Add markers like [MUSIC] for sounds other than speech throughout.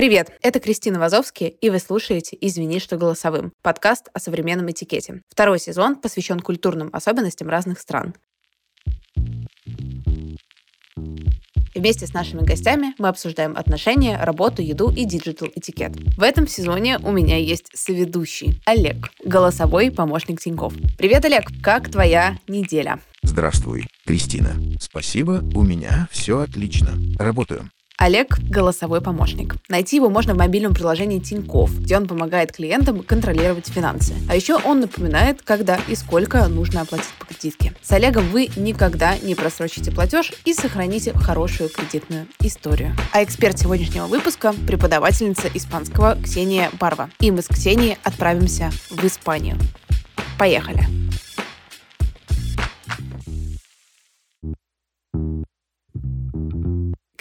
Привет, это Кристина Вазовский, и вы слушаете «Извини, что голосовым» — подкаст о современном этикете. Второй сезон посвящен культурным особенностям разных стран. Вместе с нашими гостями мы обсуждаем отношения, работу, еду и digital этикет. В этом сезоне у меня есть соведущий Олег, голосовой помощник Тиньков. Привет, Олег, как твоя неделя? Здравствуй, Кристина. Спасибо, у меня все отлично. Работаю. Олег – голосовой помощник. Найти его можно в мобильном приложении Тиньков, где он помогает клиентам контролировать финансы. А еще он напоминает, когда и сколько нужно оплатить по кредитке. С Олегом вы никогда не просрочите платеж и сохраните хорошую кредитную историю. А эксперт сегодняшнего выпуска – преподавательница испанского Ксения Барва. И мы с Ксенией отправимся в Испанию. Поехали!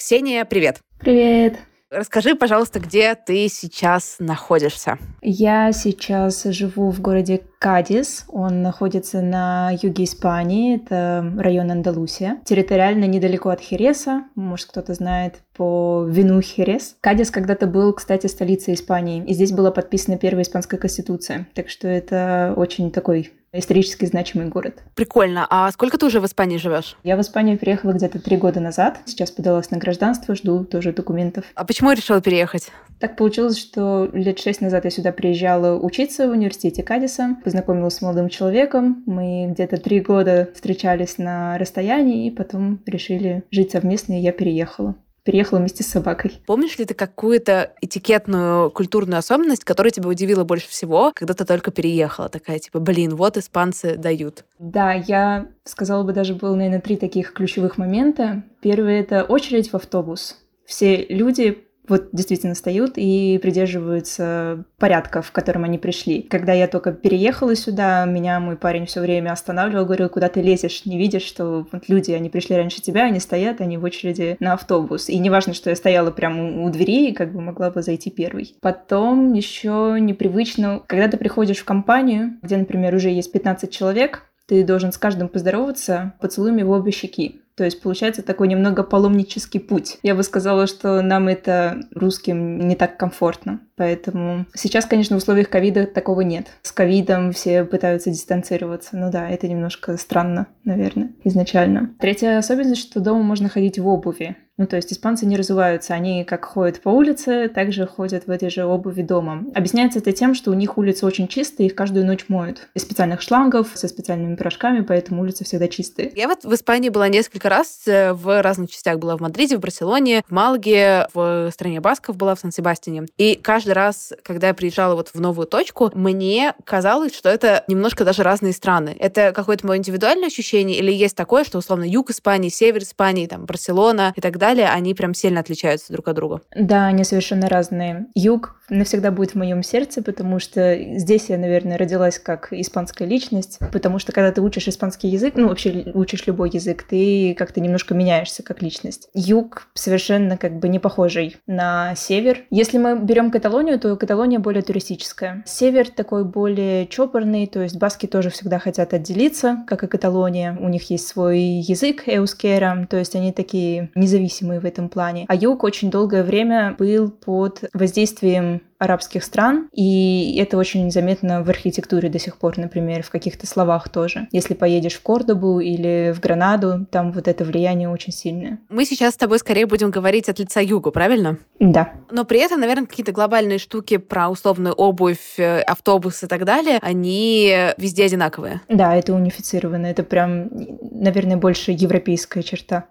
Ксения, привет. Привет. Расскажи, пожалуйста, где ты сейчас находишься? Я сейчас живу в городе Кадис. Он находится на юге Испании. Это район Андалусия. Территориально недалеко от Хереса. Может, кто-то знает по вину Херес. Кадис когда-то был, кстати, столицей Испании. И здесь была подписана первая испанская конституция. Так что это очень такой исторически значимый город. Прикольно. А сколько ты уже в Испании живешь? Я в Испанию переехала где-то три года назад. Сейчас подалась на гражданство, жду тоже документов. А почему решила переехать? Так получилось, что лет шесть назад я сюда приезжала учиться в университете Кадиса, познакомилась с молодым человеком. Мы где-то три года встречались на расстоянии, и потом решили жить совместно, и я переехала переехала вместе с собакой. Помнишь ли ты какую-то этикетную культурную особенность, которая тебя удивила больше всего, когда ты только переехала? Такая типа, блин, вот испанцы дают. Да, я сказала бы, даже было, наверное, три таких ключевых момента. Первый — это очередь в автобус. Все люди вот действительно встают и придерживаются порядка, в котором они пришли. Когда я только переехала сюда, меня мой парень все время останавливал, говорил, куда ты лезешь, не видишь, что вот люди, они пришли раньше тебя, они стоят, они в очереди на автобус. И неважно, что я стояла прямо у двери, как бы могла бы зайти первый. Потом еще непривычно, когда ты приходишь в компанию, где, например, уже есть 15 человек, ты должен с каждым поздороваться поцелуями в обе щеки. То есть получается такой немного паломнический путь. Я бы сказала, что нам это русским не так комфортно. Поэтому сейчас, конечно, в условиях ковида такого нет. С ковидом все пытаются дистанцироваться. Ну да, это немножко странно, наверное, изначально. Третья особенность, что дома можно ходить в обуви. Ну, то есть испанцы не разуваются, они как ходят по улице, также ходят в этой же обуви дома. Объясняется это тем, что у них улицы очень чистые, их каждую ночь моют. Из специальных шлангов, со специальными порошками, поэтому улицы всегда чистые. Я вот в Испании была несколько раз, э, в разных частях была в Мадриде, в Барселоне, в Малге, в стране Басков была, в Сан-Себастине. И каждый раз, когда я приезжала вот в новую точку, мне казалось, что это немножко даже разные страны. Это какое-то мое индивидуальное ощущение или есть такое, что условно юг Испании, север Испании, там Барселона и так далее, далее, они прям сильно отличаются друг от друга. Да, они совершенно разные. Юг навсегда будет в моем сердце, потому что здесь я, наверное, родилась как испанская личность, потому что когда ты учишь испанский язык, ну вообще учишь любой язык, ты как-то немножко меняешься как личность. Юг совершенно как бы не похожий на север. Если мы берем Каталонию, то Каталония более туристическая. Север такой более чопорный, то есть баски тоже всегда хотят отделиться, как и Каталония. У них есть свой язык эускера, то есть они такие независимые независимый в этом плане. А юг очень долгое время был под воздействием арабских стран, и это очень заметно в архитектуре до сих пор, например, в каких-то словах тоже. Если поедешь в Кордобу или в Гранаду, там вот это влияние очень сильное. Мы сейчас с тобой скорее будем говорить от лица юга, правильно? Да. Но при этом, наверное, какие-то глобальные штуки про условную обувь, э, автобус и так далее, они везде одинаковые. Да, это унифицировано. Это прям, наверное, больше европейская черта.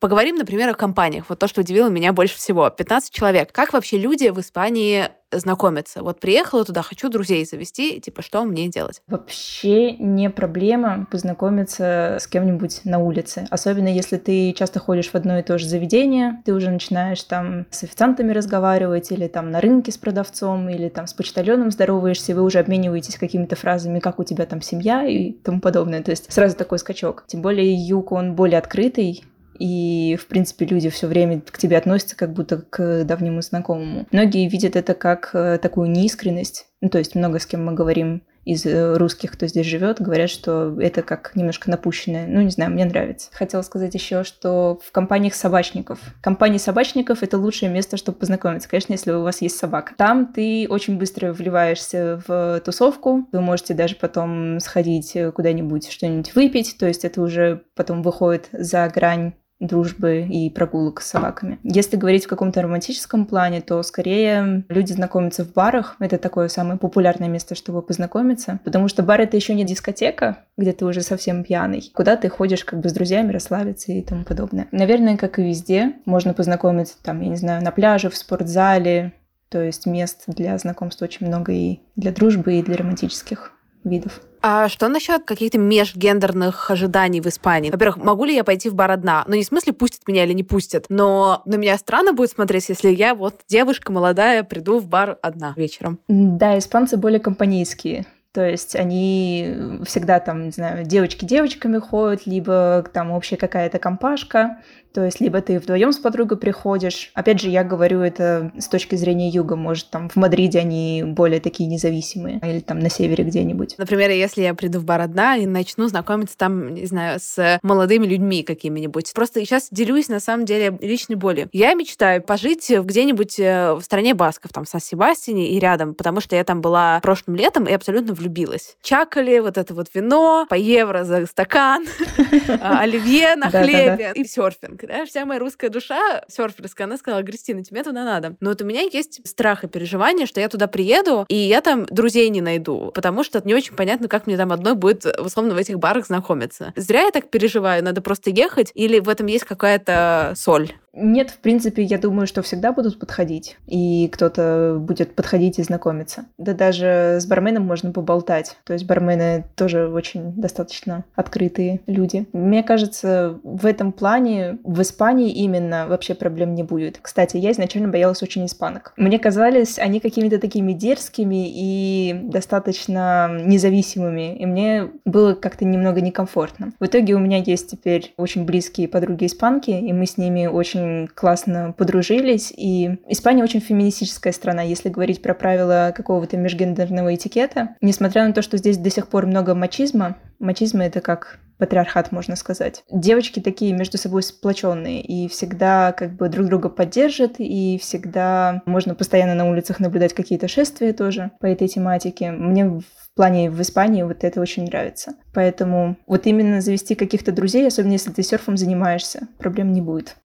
Поговорим, например, о компаниях. Вот то, что удивило меня больше всего. 15 человек. Как вообще люди в Испании знакомиться? Вот приехала туда, хочу друзей завести, типа, что мне делать? Вообще не проблема познакомиться с кем-нибудь на улице. Особенно если ты часто ходишь в одно и то же заведение, ты уже начинаешь там с официантами разговаривать, или там на рынке с продавцом, или там с почтальоном здороваешься, вы уже обмениваетесь какими-то фразами, как у тебя там семья и тому подобное. То есть сразу такой скачок. Тем более юг, он более открытый, и, в принципе, люди все время к тебе относятся как будто к давнему знакомому. Многие видят это как э, такую неискренность. Ну, то есть много с кем мы говорим из э, русских, кто здесь живет, говорят, что это как немножко напущенное. Ну, не знаю, мне нравится. Хотела сказать еще, что в компаниях собачников. Компании собачников — это лучшее место, чтобы познакомиться, конечно, если у вас есть собака. Там ты очень быстро вливаешься в тусовку, вы можете даже потом сходить куда-нибудь, что-нибудь выпить, то есть это уже потом выходит за грань дружбы и прогулок с собаками. Если говорить в каком-то романтическом плане, то скорее люди знакомятся в барах. Это такое самое популярное место, чтобы познакомиться. Потому что бар — это еще не дискотека, где ты уже совсем пьяный. Куда ты ходишь как бы с друзьями, расслабиться и тому подобное. Наверное, как и везде, можно познакомиться там, я не знаю, на пляже, в спортзале. То есть мест для знакомства очень много и для дружбы, и для романтических видов. А что насчет каких-то межгендерных ожиданий в Испании? Во-первых, могу ли я пойти в бар одна? Ну, не в смысле, пустят меня или не пустят, но на меня странно будет смотреть, если я вот девушка молодая, приду в бар одна вечером. Да, испанцы более компанейские. То есть они всегда там, не знаю, девочки девочками ходят, либо там общая какая-то компашка. То есть либо ты вдвоем с подругой приходишь. Опять же, я говорю это с точки зрения юга. Может, там в Мадриде они более такие независимые. Или там на севере где-нибудь. Например, если я приду в бар одна и начну знакомиться там, не знаю, с молодыми людьми какими-нибудь. Просто сейчас делюсь, на самом деле, личной болью. Я мечтаю пожить где-нибудь э, в стране басков, там, в Сан-Себастине и рядом, потому что я там была прошлым летом и абсолютно влюбилась. Чакали, вот это вот вино, по евро за стакан, [LAUGHS] [LAUGHS] а, оливье на хлебе и серфинг да, вся моя русская душа серферская, она сказала, Кристина, тебе туда надо. Но вот у меня есть страх и переживание, что я туда приеду, и я там друзей не найду, потому что не очень понятно, как мне там одной будет, условно, в этих барах знакомиться. Зря я так переживаю, надо просто ехать, или в этом есть какая-то соль? Нет, в принципе, я думаю, что всегда будут подходить, и кто-то будет подходить и знакомиться. Да даже с барменом можно поболтать. То есть бармены тоже очень достаточно открытые люди. Мне кажется, в этом плане в Испании именно вообще проблем не будет. Кстати, я изначально боялась очень испанок. Мне казались они какими-то такими дерзкими и достаточно независимыми, и мне было как-то немного некомфортно. В итоге у меня есть теперь очень близкие подруги испанки, и мы с ними очень очень классно подружились. И Испания очень феминистическая страна, если говорить про правила какого-то межгендерного этикета. Несмотря на то, что здесь до сих пор много мачизма, мачизм это как патриархат, можно сказать. Девочки такие между собой сплоченные и всегда как бы друг друга поддержат, и всегда можно постоянно на улицах наблюдать какие-то шествия тоже по этой тематике. Мне в плане в Испании вот это очень нравится. Поэтому вот именно завести каких-то друзей, особенно если ты серфом занимаешься, проблем не будет.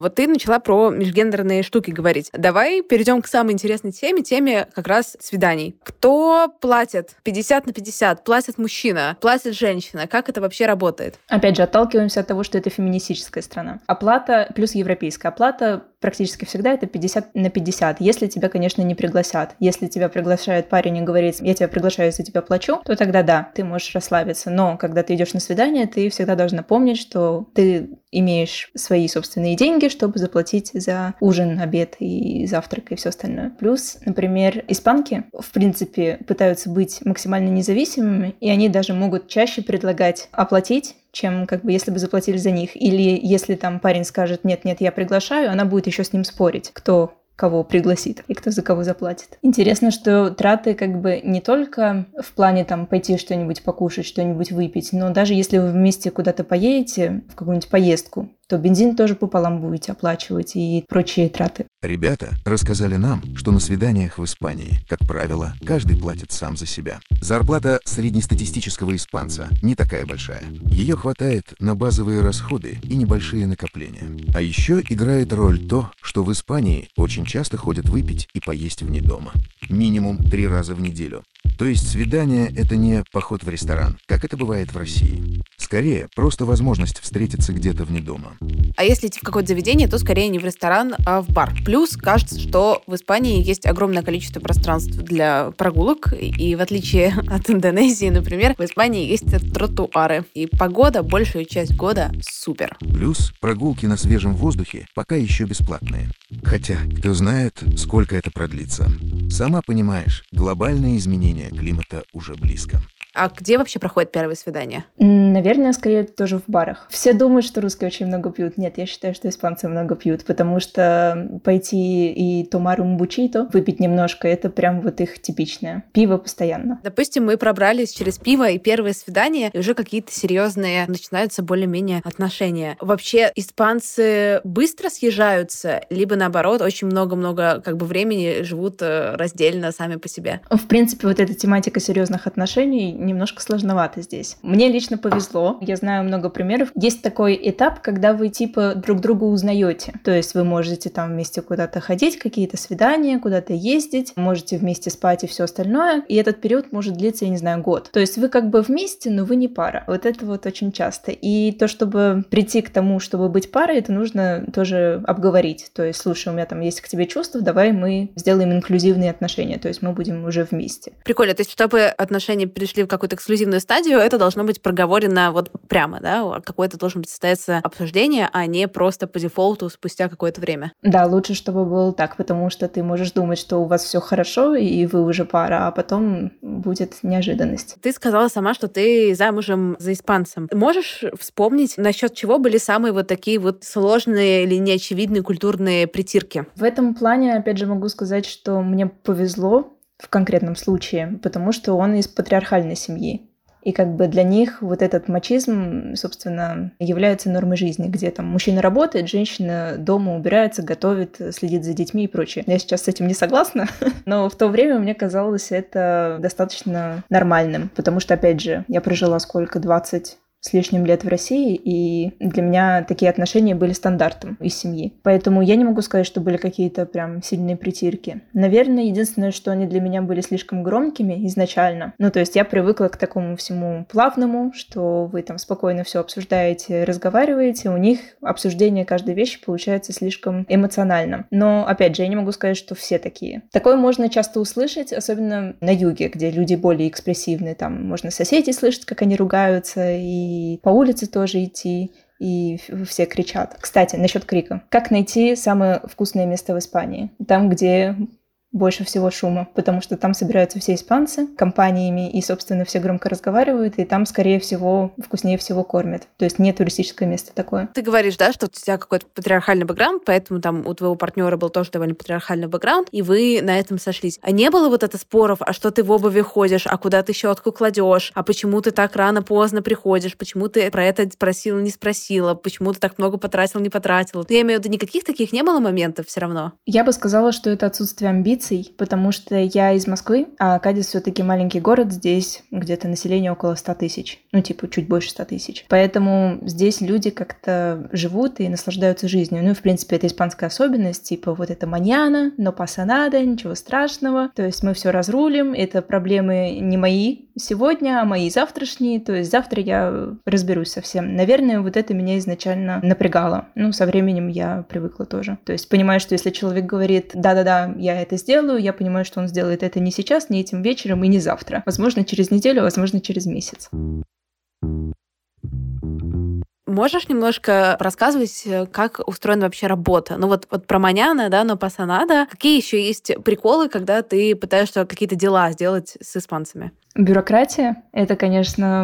Вот ты начала про межгендерные штуки говорить. Давай перейдем к самой интересной теме, теме как раз свиданий. Кто платит? 50 на 50. Платит мужчина, платит женщина. Как это вообще работает? Опять же, отталкиваемся от того, что это феминистическая страна. Оплата плюс европейская. Оплата практически всегда это 50 на 50, если тебя, конечно, не пригласят. Если тебя приглашает парень и говорит, я тебя приглашаю, если тебя плачу, то тогда да, ты можешь расслабиться. Но когда ты идешь на свидание, ты всегда должна помнить, что ты имеешь свои собственные деньги, чтобы заплатить за ужин, обед и завтрак и все остальное. Плюс, например, испанки, в принципе, пытаются быть максимально независимыми, и они даже могут чаще предлагать оплатить чем как бы если бы заплатили за них. Или если там парень скажет «нет-нет, я приглашаю», она будет еще с ним спорить, кто кого пригласит и кто за кого заплатит. Интересно, что траты как бы не только в плане там пойти что-нибудь покушать, что-нибудь выпить, но даже если вы вместе куда-то поедете, в какую-нибудь поездку, то бензин тоже пополам будете оплачивать и прочие траты. Ребята рассказали нам, что на свиданиях в Испании, как правило, каждый платит сам за себя. Зарплата среднестатистического испанца не такая большая. Ее хватает на базовые расходы и небольшие накопления. А еще играет роль то, что в Испании очень часто ходят выпить и поесть вне дома. Минимум три раза в неделю. То есть свидание – это не поход в ресторан, как это бывает в России. Скорее, просто возможность встретиться где-то вне дома. А если идти в какое-то заведение, то скорее не в ресторан, а в бар. Плюс кажется, что в Испании есть огромное количество пространств для прогулок, и в отличие [LAUGHS] от Индонезии, например, в Испании есть тротуары. И погода большую часть года супер. Плюс прогулки на свежем воздухе пока еще бесплатные. Хотя, кто знает, сколько это продлится. Сама понимаешь, глобальные изменения климата уже близко. А где вообще проходит первое свидание? Наверное, скорее тоже в барах. Все думают, что русские очень много пьют. Нет, я считаю, что испанцы много пьют, потому что пойти и томару мбучито, выпить немножко, это прям вот их типичное. Пиво постоянно. Допустим, мы пробрались через пиво и первое свидание, и уже какие-то серьезные начинаются более-менее отношения. Вообще, испанцы быстро съезжаются, либо наоборот, очень много-много как бы времени живут э, раздельно сами по себе? В принципе, вот эта тематика серьезных отношений немножко сложновата здесь. Мне лично повезло. Я знаю много примеров. Есть такой этап, когда вы типа друг друга узнаете. То есть вы можете там вместе куда-то ходить, какие-то свидания, куда-то ездить, можете вместе спать и все остальное. И этот период может длиться, я не знаю, год. То есть вы как бы вместе, но вы не пара. Вот это вот очень часто. И то, чтобы прийти к тому, чтобы быть парой, это нужно тоже обговорить. То есть, слушай, у меня там есть к тебе чувства, давай мы сделаем инклюзивные отношения. То есть мы будем уже вместе. Прикольно. То есть, чтобы отношения перешли какую-то эксклюзивную стадию, это должно быть проговорено вот прямо, да? Какое-то должно быть состояться обсуждение, а не просто по дефолту спустя какое-то время. Да, лучше, чтобы было так, потому что ты можешь думать, что у вас все хорошо, и вы уже пара, а потом будет неожиданность. Ты сказала сама, что ты замужем за испанцем. Можешь вспомнить, насчет чего были самые вот такие вот сложные или неочевидные культурные притирки? В этом плане, опять же, могу сказать, что мне повезло в конкретном случае, потому что он из патриархальной семьи. И как бы для них вот этот мачизм, собственно, является нормой жизни, где там мужчина работает, женщина дома убирается, готовит, следит за детьми и прочее. Я сейчас с этим не согласна, [LAUGHS] но в то время мне казалось это достаточно нормальным, потому что, опять же, я прожила сколько, 20 с лишним лет в России, и для меня такие отношения были стандартом из семьи. Поэтому я не могу сказать, что были какие-то прям сильные притирки. Наверное, единственное, что они для меня были слишком громкими изначально. Ну, то есть я привыкла к такому всему плавному, что вы там спокойно все обсуждаете, разговариваете. У них обсуждение каждой вещи получается слишком эмоциональным. Но, опять же, я не могу сказать, что все такие. Такое можно часто услышать, особенно на юге, где люди более экспрессивны. Там можно соседей слышать, как они ругаются, и и по улице тоже идти, и все кричат. Кстати, насчет крика. Как найти самое вкусное место в Испании? Там, где больше всего шума, потому что там собираются все испанцы компаниями, и, собственно, все громко разговаривают, и там, скорее всего, вкуснее всего кормят. То есть не туристическое место такое. Ты говоришь, да, что у тебя какой-то патриархальный бэкграунд, поэтому там у твоего партнера был тоже довольно патриархальный бэкграунд, и вы на этом сошлись. А не было вот это споров, а что ты в обуви ходишь, а куда ты щетку кладешь, а почему ты так рано поздно приходишь, почему ты про это спросила, не спросила, почему ты так много потратил, не потратил. Я имею в виду, никаких таких не было моментов все равно? Я бы сказала, что это отсутствие амбиций амбиций, потому что я из Москвы, а Кадис все-таки маленький город, здесь где-то население около 100 тысяч, ну типа чуть больше 100 тысяч. Поэтому здесь люди как-то живут и наслаждаются жизнью. Ну и в принципе это испанская особенность, типа вот это маньяна, но пасанада, ничего страшного. То есть мы все разрулим, это проблемы не мои сегодня, а мои завтрашние, то есть завтра я разберусь совсем. Наверное, вот это меня изначально напрягало. Ну, со временем я привыкла тоже. То есть понимаю, что если человек говорит, да-да-да, я это сделаю, я понимаю, что он сделает это не сейчас, не этим вечером и не завтра. Возможно, через неделю, возможно, через месяц. Можешь немножко рассказывать, как устроена вообще работа? Ну вот, вот про Маняна, да, но Пасанада. Какие еще есть приколы, когда ты пытаешься какие-то дела сделать с испанцами? Бюрократия — это, конечно,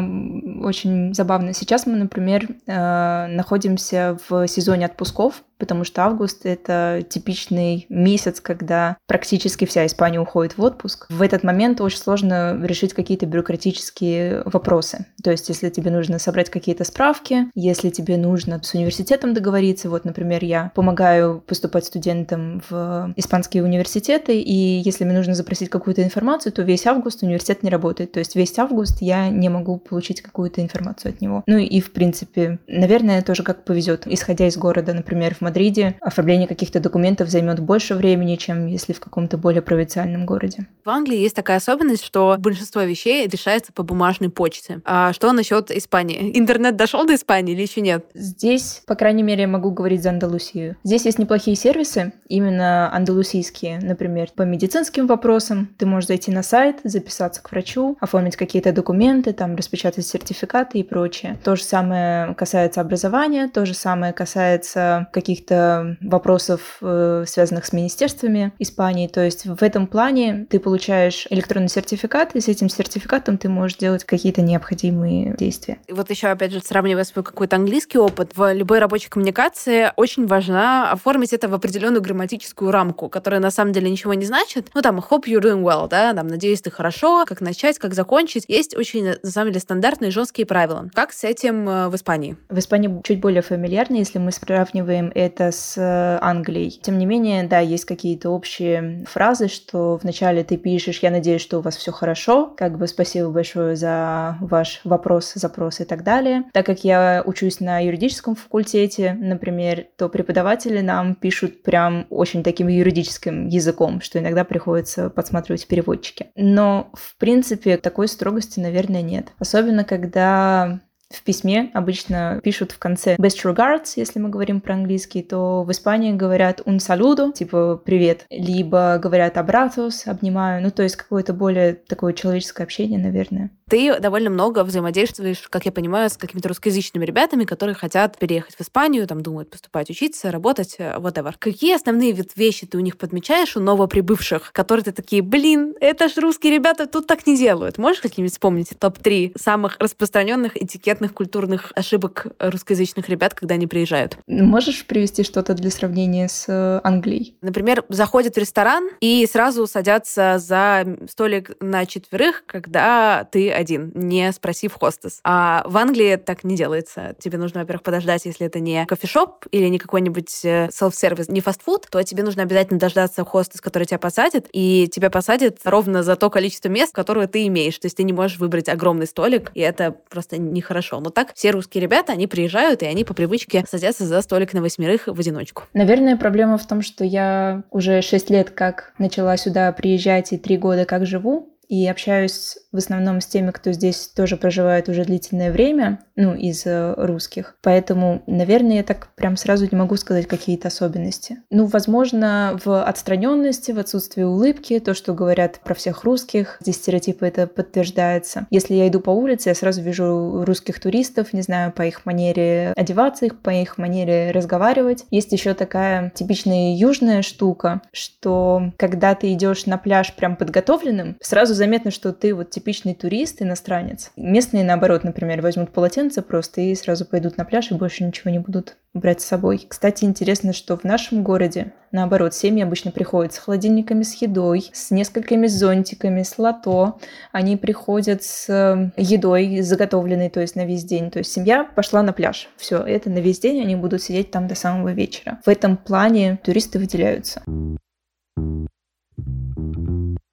очень забавно. Сейчас мы, например, э, находимся в сезоне отпусков, потому что август — это типичный месяц, когда практически вся Испания уходит в отпуск. В этот момент очень сложно решить какие-то бюрократические вопросы. То есть, если тебе нужно собрать какие-то справки, если тебе нужно с университетом договориться, вот, например, я помогаю поступать студентам в испанские университеты, и если мне нужно запросить какую-то информацию, то весь август университет не работает. То есть весь август я не могу получить какую-то информацию от него. Ну и в принципе, наверное, тоже как повезет. Исходя из города, например, в Мадриде, оформление каких-то документов займет больше времени, чем если в каком-то более провинциальном городе. В Англии есть такая особенность, что большинство вещей решается по бумажной почте. А что насчет Испании? [LAUGHS] Интернет дошел до Испании или еще нет? Здесь, по крайней мере, я могу говорить за Андалусию. Здесь есть неплохие сервисы, именно андалусийские, например, по медицинским вопросам. Ты можешь зайти на сайт, записаться к врачу, оформить какие-то документы, там, распечатать сертификаты и прочее. То же самое касается образования, то же самое касается каких-то каких-то вопросов, э, связанных с министерствами Испании. То есть в этом плане ты получаешь электронный сертификат, и с этим сертификатом ты можешь делать какие-то необходимые действия. И вот еще, опять же, сравнивая свой какой-то английский опыт, в любой рабочей коммуникации очень важно оформить это в определенную грамматическую рамку, которая на самом деле ничего не значит. Ну, там, hope you're doing well, да, там, надеюсь, ты хорошо, как начать, как закончить. Есть очень, на самом деле, стандартные жесткие правила. Как с этим э, в Испании? В Испании чуть более фамильярно, если мы сравниваем это с э, Англией. Тем не менее, да, есть какие-то общие фразы, что вначале ты пишешь «я надеюсь, что у вас все хорошо», как бы спасибо большое за ваш вопрос, запрос и так далее. Так как я учусь на юридическом факультете, например, то преподаватели нам пишут прям очень таким юридическим языком, что иногда приходится подсматривать переводчики. Но, в принципе, такой строгости, наверное, нет. Особенно, когда в письме обычно пишут в конце best regards, если мы говорим про английский, то в Испании говорят un saludo, типа привет, либо говорят abrazos, обнимаю, ну то есть какое-то более такое человеческое общение, наверное. Ты довольно много взаимодействуешь, как я понимаю, с какими-то русскоязычными ребятами, которые хотят переехать в Испанию, там думают поступать, учиться, работать, э, whatever. Какие основные вещи ты у них подмечаешь, у новоприбывших, которые ты такие, блин, это ж русские ребята тут так не делают. Можешь какие-нибудь вспомнить топ-3 самых распространенных этикетных культурных ошибок русскоязычных ребят, когда они приезжают? Можешь привести что-то для сравнения с э, Англией? Например, заходят в ресторан и сразу садятся за столик на четверых, когда ты один, не спросив хостес. А в Англии так не делается. Тебе нужно, во-первых, подождать, если это не кофешоп или не какой-нибудь э, селф-сервис, не фастфуд, то тебе нужно обязательно дождаться хостес, который тебя посадит, и тебя посадит ровно за то количество мест, которое ты имеешь. То есть ты не можешь выбрать огромный столик, и это просто нехорошо. Но так все русские ребята, они приезжают, и они по привычке садятся за столик на восьмерых в одиночку. Наверное, проблема в том, что я уже шесть лет как начала сюда приезжать и три года как живу, и общаюсь в основном с теми, кто здесь тоже проживает уже длительное время, ну, из э, русских. Поэтому, наверное, я так прям сразу не могу сказать какие-то особенности. Ну, возможно, в отстраненности, в отсутствии улыбки, то, что говорят про всех русских, здесь стереотипы это подтверждается. Если я иду по улице, я сразу вижу русских туристов, не знаю, по их манере одеваться, по их манере разговаривать. Есть еще такая типичная южная штука, что когда ты идешь на пляж прям подготовленным, сразу заметно, что ты вот типичный турист, иностранец. Местные, наоборот, например, возьмут полотенце просто и сразу пойдут на пляж и больше ничего не будут брать с собой. Кстати, интересно, что в нашем городе, наоборот, семьи обычно приходят с холодильниками с едой, с несколькими зонтиками, с лото. Они приходят с э, едой заготовленной, то есть на весь день. То есть семья пошла на пляж. Все, это на весь день, они будут сидеть там до самого вечера. В этом плане туристы выделяются.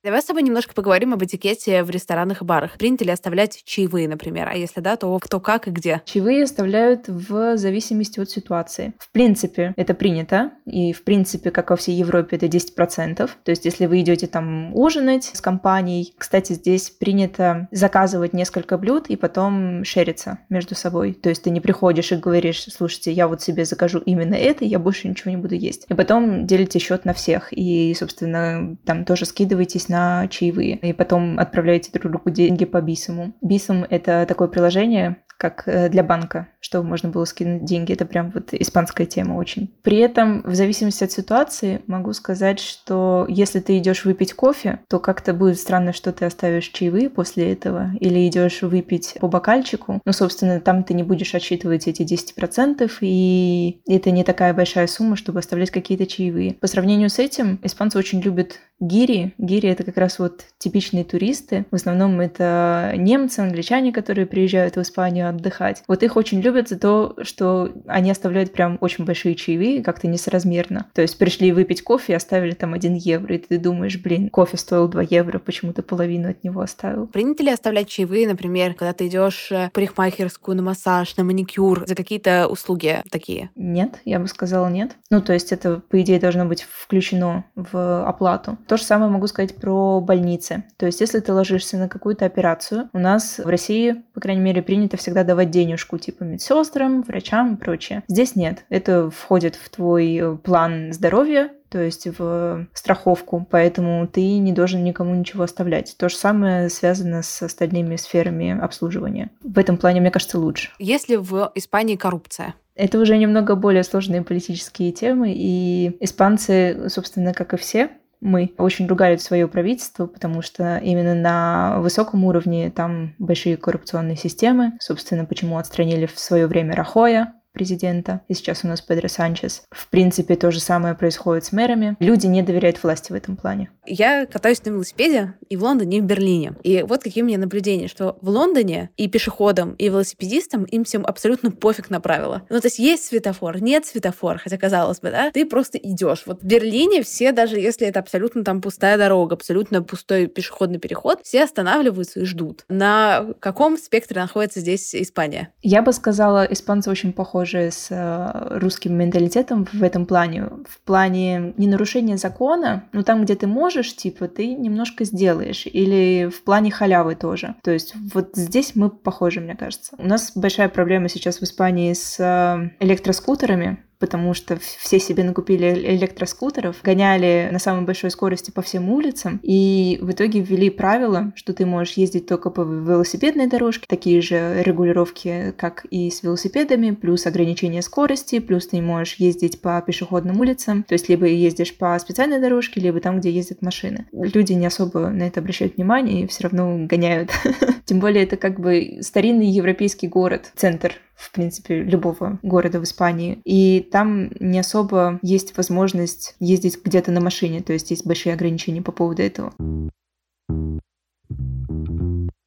Давай с тобой немножко поговорим об этикете в ресторанах и барах. Принято ли оставлять чаевые, например? А если да, то кто как и где? Чаевые оставляют в зависимости от ситуации. В принципе, это принято. И, в принципе, как во всей Европе, это 10%. То есть, если вы идете там ужинать с компанией, кстати, здесь принято заказывать несколько блюд и потом шериться между собой. То есть, ты не приходишь и говоришь, слушайте, я вот себе закажу именно это, я больше ничего не буду есть. И потом делите счет на всех. И, собственно, там тоже скидываетесь на чаевые. И потом отправляете друг другу деньги по Бисому. Бисом — это такое приложение, как э, для банка, чтобы можно было скинуть деньги. Это прям вот испанская тема очень. При этом, в зависимости от ситуации, могу сказать, что если ты идешь выпить кофе, то как-то будет странно, что ты оставишь чаевые после этого, или идешь выпить по бокальчику. Ну, собственно, там ты не будешь отсчитывать эти 10%, и это не такая большая сумма, чтобы оставлять какие-то чаевые. По сравнению с этим, испанцы очень любят гири. Гири — это как раз вот типичные туристы. В основном это немцы, англичане, которые приезжают в Испанию отдыхать. Вот их очень любят за то, что они оставляют прям очень большие чаевые, как-то несоразмерно. То есть пришли выпить кофе и оставили там 1 евро, и ты думаешь, блин, кофе стоил 2 евро, почему ты половину от него оставил? Принято ли оставлять чаевые, например, когда ты идешь в парикмахерскую, на массаж, на маникюр, за какие-то услуги такие? Нет, я бы сказала нет. Ну, то есть это, по идее, должно быть включено в оплату. То же самое могу сказать про больницы. То есть если ты ложишься на какую-то операцию, у нас в России, по крайней мере, принято всегда давать денежку типа медсестрам, врачам и прочее. Здесь нет. Это входит в твой э, план здоровья, то есть в страховку, поэтому ты не должен никому ничего оставлять. То же самое связано с остальными сферами обслуживания. В этом плане, мне кажется, лучше. Есть ли в Испании коррупция? Это уже немного более сложные политические темы, и испанцы, собственно, как и все, мы очень ругали свое правительство, потому что именно на высоком уровне там большие коррупционные системы. Собственно, почему отстранили в свое время Рахоя, президента, и сейчас у нас Педро Санчес. В принципе, то же самое происходит с мэрами. Люди не доверяют власти в этом плане. Я катаюсь на велосипеде и в Лондоне, и в Берлине. И вот какие у меня наблюдения, что в Лондоне и пешеходам, и велосипедистам им всем абсолютно пофиг на правила. Ну, то есть есть светофор, нет светофора, хотя казалось бы, да, ты просто идешь. Вот в Берлине все, даже если это абсолютно там пустая дорога, абсолютно пустой пешеходный переход, все останавливаются и ждут. На каком спектре находится здесь Испания? Я бы сказала, испанцы очень похожи похожи с э, русским менталитетом в этом плане. В плане не нарушения закона, но там, где ты можешь, типа, ты немножко сделаешь. Или в плане халявы тоже. То есть вот здесь мы похожи, мне кажется. У нас большая проблема сейчас в Испании с э, электроскутерами потому что все себе накупили электроскутеров, гоняли на самой большой скорости по всем улицам, и в итоге ввели правила, что ты можешь ездить только по велосипедной дорожке, такие же регулировки, как и с велосипедами, плюс ограничение скорости, плюс ты можешь ездить по пешеходным улицам, то есть либо ездишь по специальной дорожке, либо там, где ездят машины. Люди не особо на это обращают внимание и все равно гоняют. [LAUGHS] Тем более это как бы старинный европейский город, центр в принципе, любого города в Испании. И там не особо есть возможность ездить где-то на машине, то есть есть большие ограничения по поводу этого.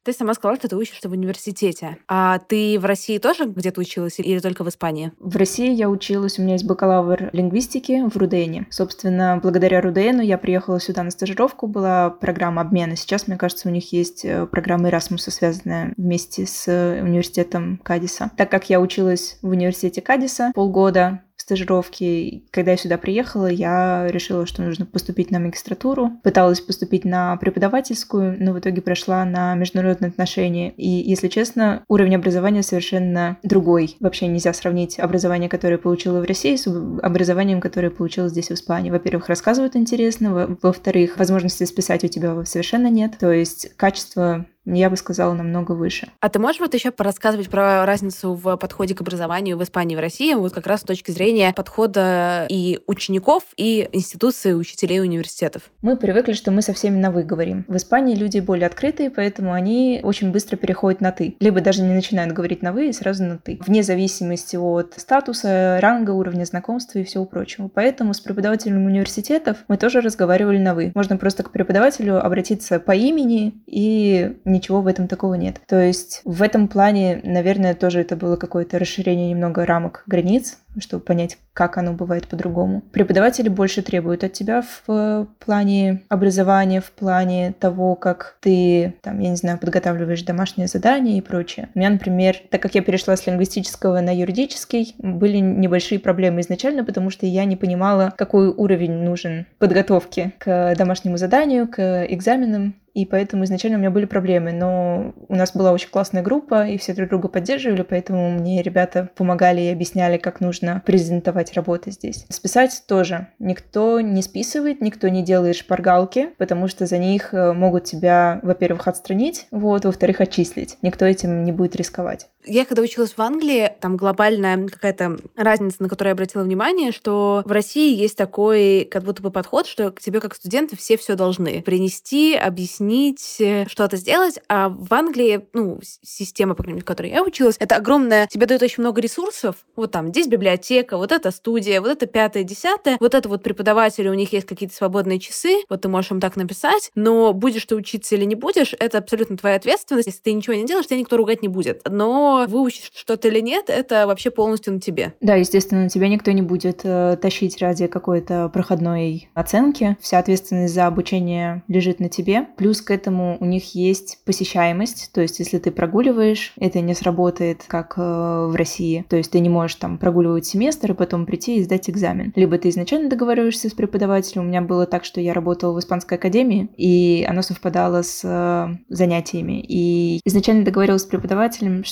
Ты сама сказала, что ты учишься в университете. А ты в России тоже где-то училась или только в Испании? В России я училась, у меня есть бакалавр лингвистики в Рудене. Собственно, благодаря Рудену я приехала сюда на стажировку, была программа обмена. Сейчас, мне кажется, у них есть э, программа Erasmus, связанная вместе с университетом Кадиса. Так как я училась в университете Кадиса полгода, стажировки. Когда я сюда приехала, я решила, что нужно поступить на магистратуру. Пыталась поступить на преподавательскую, но в итоге прошла на международные отношения. И, если честно, уровень образования совершенно другой. Вообще нельзя сравнить образование, которое получила в России, с образованием, которое получила здесь, в Испании. Во-первых, рассказывают интересно, во-вторых, возможности списать у тебя совершенно нет. То есть качество я бы сказала, намного выше. А ты можешь вот еще порассказывать про разницу в подходе к образованию в Испании и в России, вот как раз с точки зрения подхода и учеников, и институции учителей университетов? Мы привыкли, что мы со всеми на «вы» говорим. В Испании люди более открытые, поэтому они очень быстро переходят на «ты». Либо даже не начинают говорить на «вы» и сразу на «ты». Вне зависимости от статуса, ранга, уровня знакомства и всего прочего. Поэтому с преподавателем университетов мы тоже разговаривали на «вы». Можно просто к преподавателю обратиться по имени и не ничего в этом такого нет. То есть в этом плане, наверное, тоже это было какое-то расширение немного рамок границ, чтобы понять, как оно бывает по-другому. Преподаватели больше требуют от тебя в э, плане образования, в плане того, как ты, там, я не знаю, подготавливаешь домашние задания и прочее. У меня, например, так как я перешла с лингвистического на юридический, были небольшие проблемы изначально, потому что я не понимала, какой уровень нужен подготовки к домашнему заданию, к экзаменам, и поэтому изначально у меня были проблемы, но у нас была очень классная группа, и все друг друга поддерживали, поэтому мне ребята помогали и объясняли, как нужно презентовать работы здесь. Списать тоже. Никто не списывает, никто не делает шпаргалки, потому что за них э, могут тебя, во-первых, отстранить, вот, во-вторых, отчислить. Никто этим не будет рисковать. Я когда училась в Англии, там глобальная какая-то разница, на которую я обратила внимание, что в России есть такой как будто бы подход, что к тебе как студенту все все должны принести, объяснить, э, что-то сделать, а в Англии, ну, система, по крайней мере, в которой я училась, это огромная, тебе дают очень много ресурсов, вот там, здесь библиотека, вот эта студия, вот это пятое, десятое, вот это вот преподаватели, у них есть какие-то свободные часы, вот ты можешь им так написать, но будешь ты учиться или не будешь, это абсолютно твоя ответственность, если ты ничего не делаешь, тебя никто ругать не будет. Но выучить что-то или нет, это вообще полностью на тебе. Да, естественно, тебя никто не будет э, тащить ради какой-то проходной оценки. Вся ответственность за обучение лежит на тебе. Плюс к этому у них есть посещаемость, то есть если ты прогуливаешь, это не сработает, как э, в России. То есть ты не можешь там прогуливать семестр и потом прийти и сдать экзамен. Либо ты изначально договариваешься с преподавателем. У меня было так, что я работала в испанской академии, и оно совпадало с э, занятиями. И изначально договорилась с преподавателем,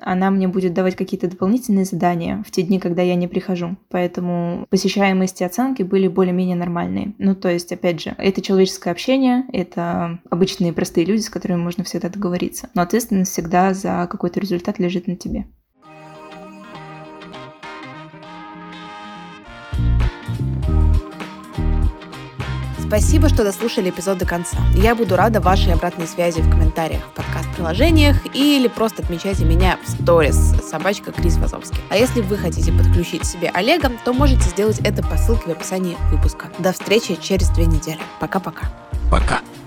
она мне будет давать какие-то дополнительные задания в те дни, когда я не прихожу. Поэтому посещаемость и оценки были более-менее нормальные. Ну, то есть, опять же, это человеческое общение, это обычные простые люди, с которыми можно всегда договориться. Но ответственность всегда за какой-то результат лежит на тебе. Спасибо, что дослушали эпизод до конца. Я буду рада вашей обратной связи в комментариях в подкаст-приложениях или просто отмечайте меня в сторис собачка Крис Вазовский. А если вы хотите подключить себе Олега, то можете сделать это по ссылке в описании выпуска. До встречи через две недели. Пока-пока. Пока. -пока. Пока.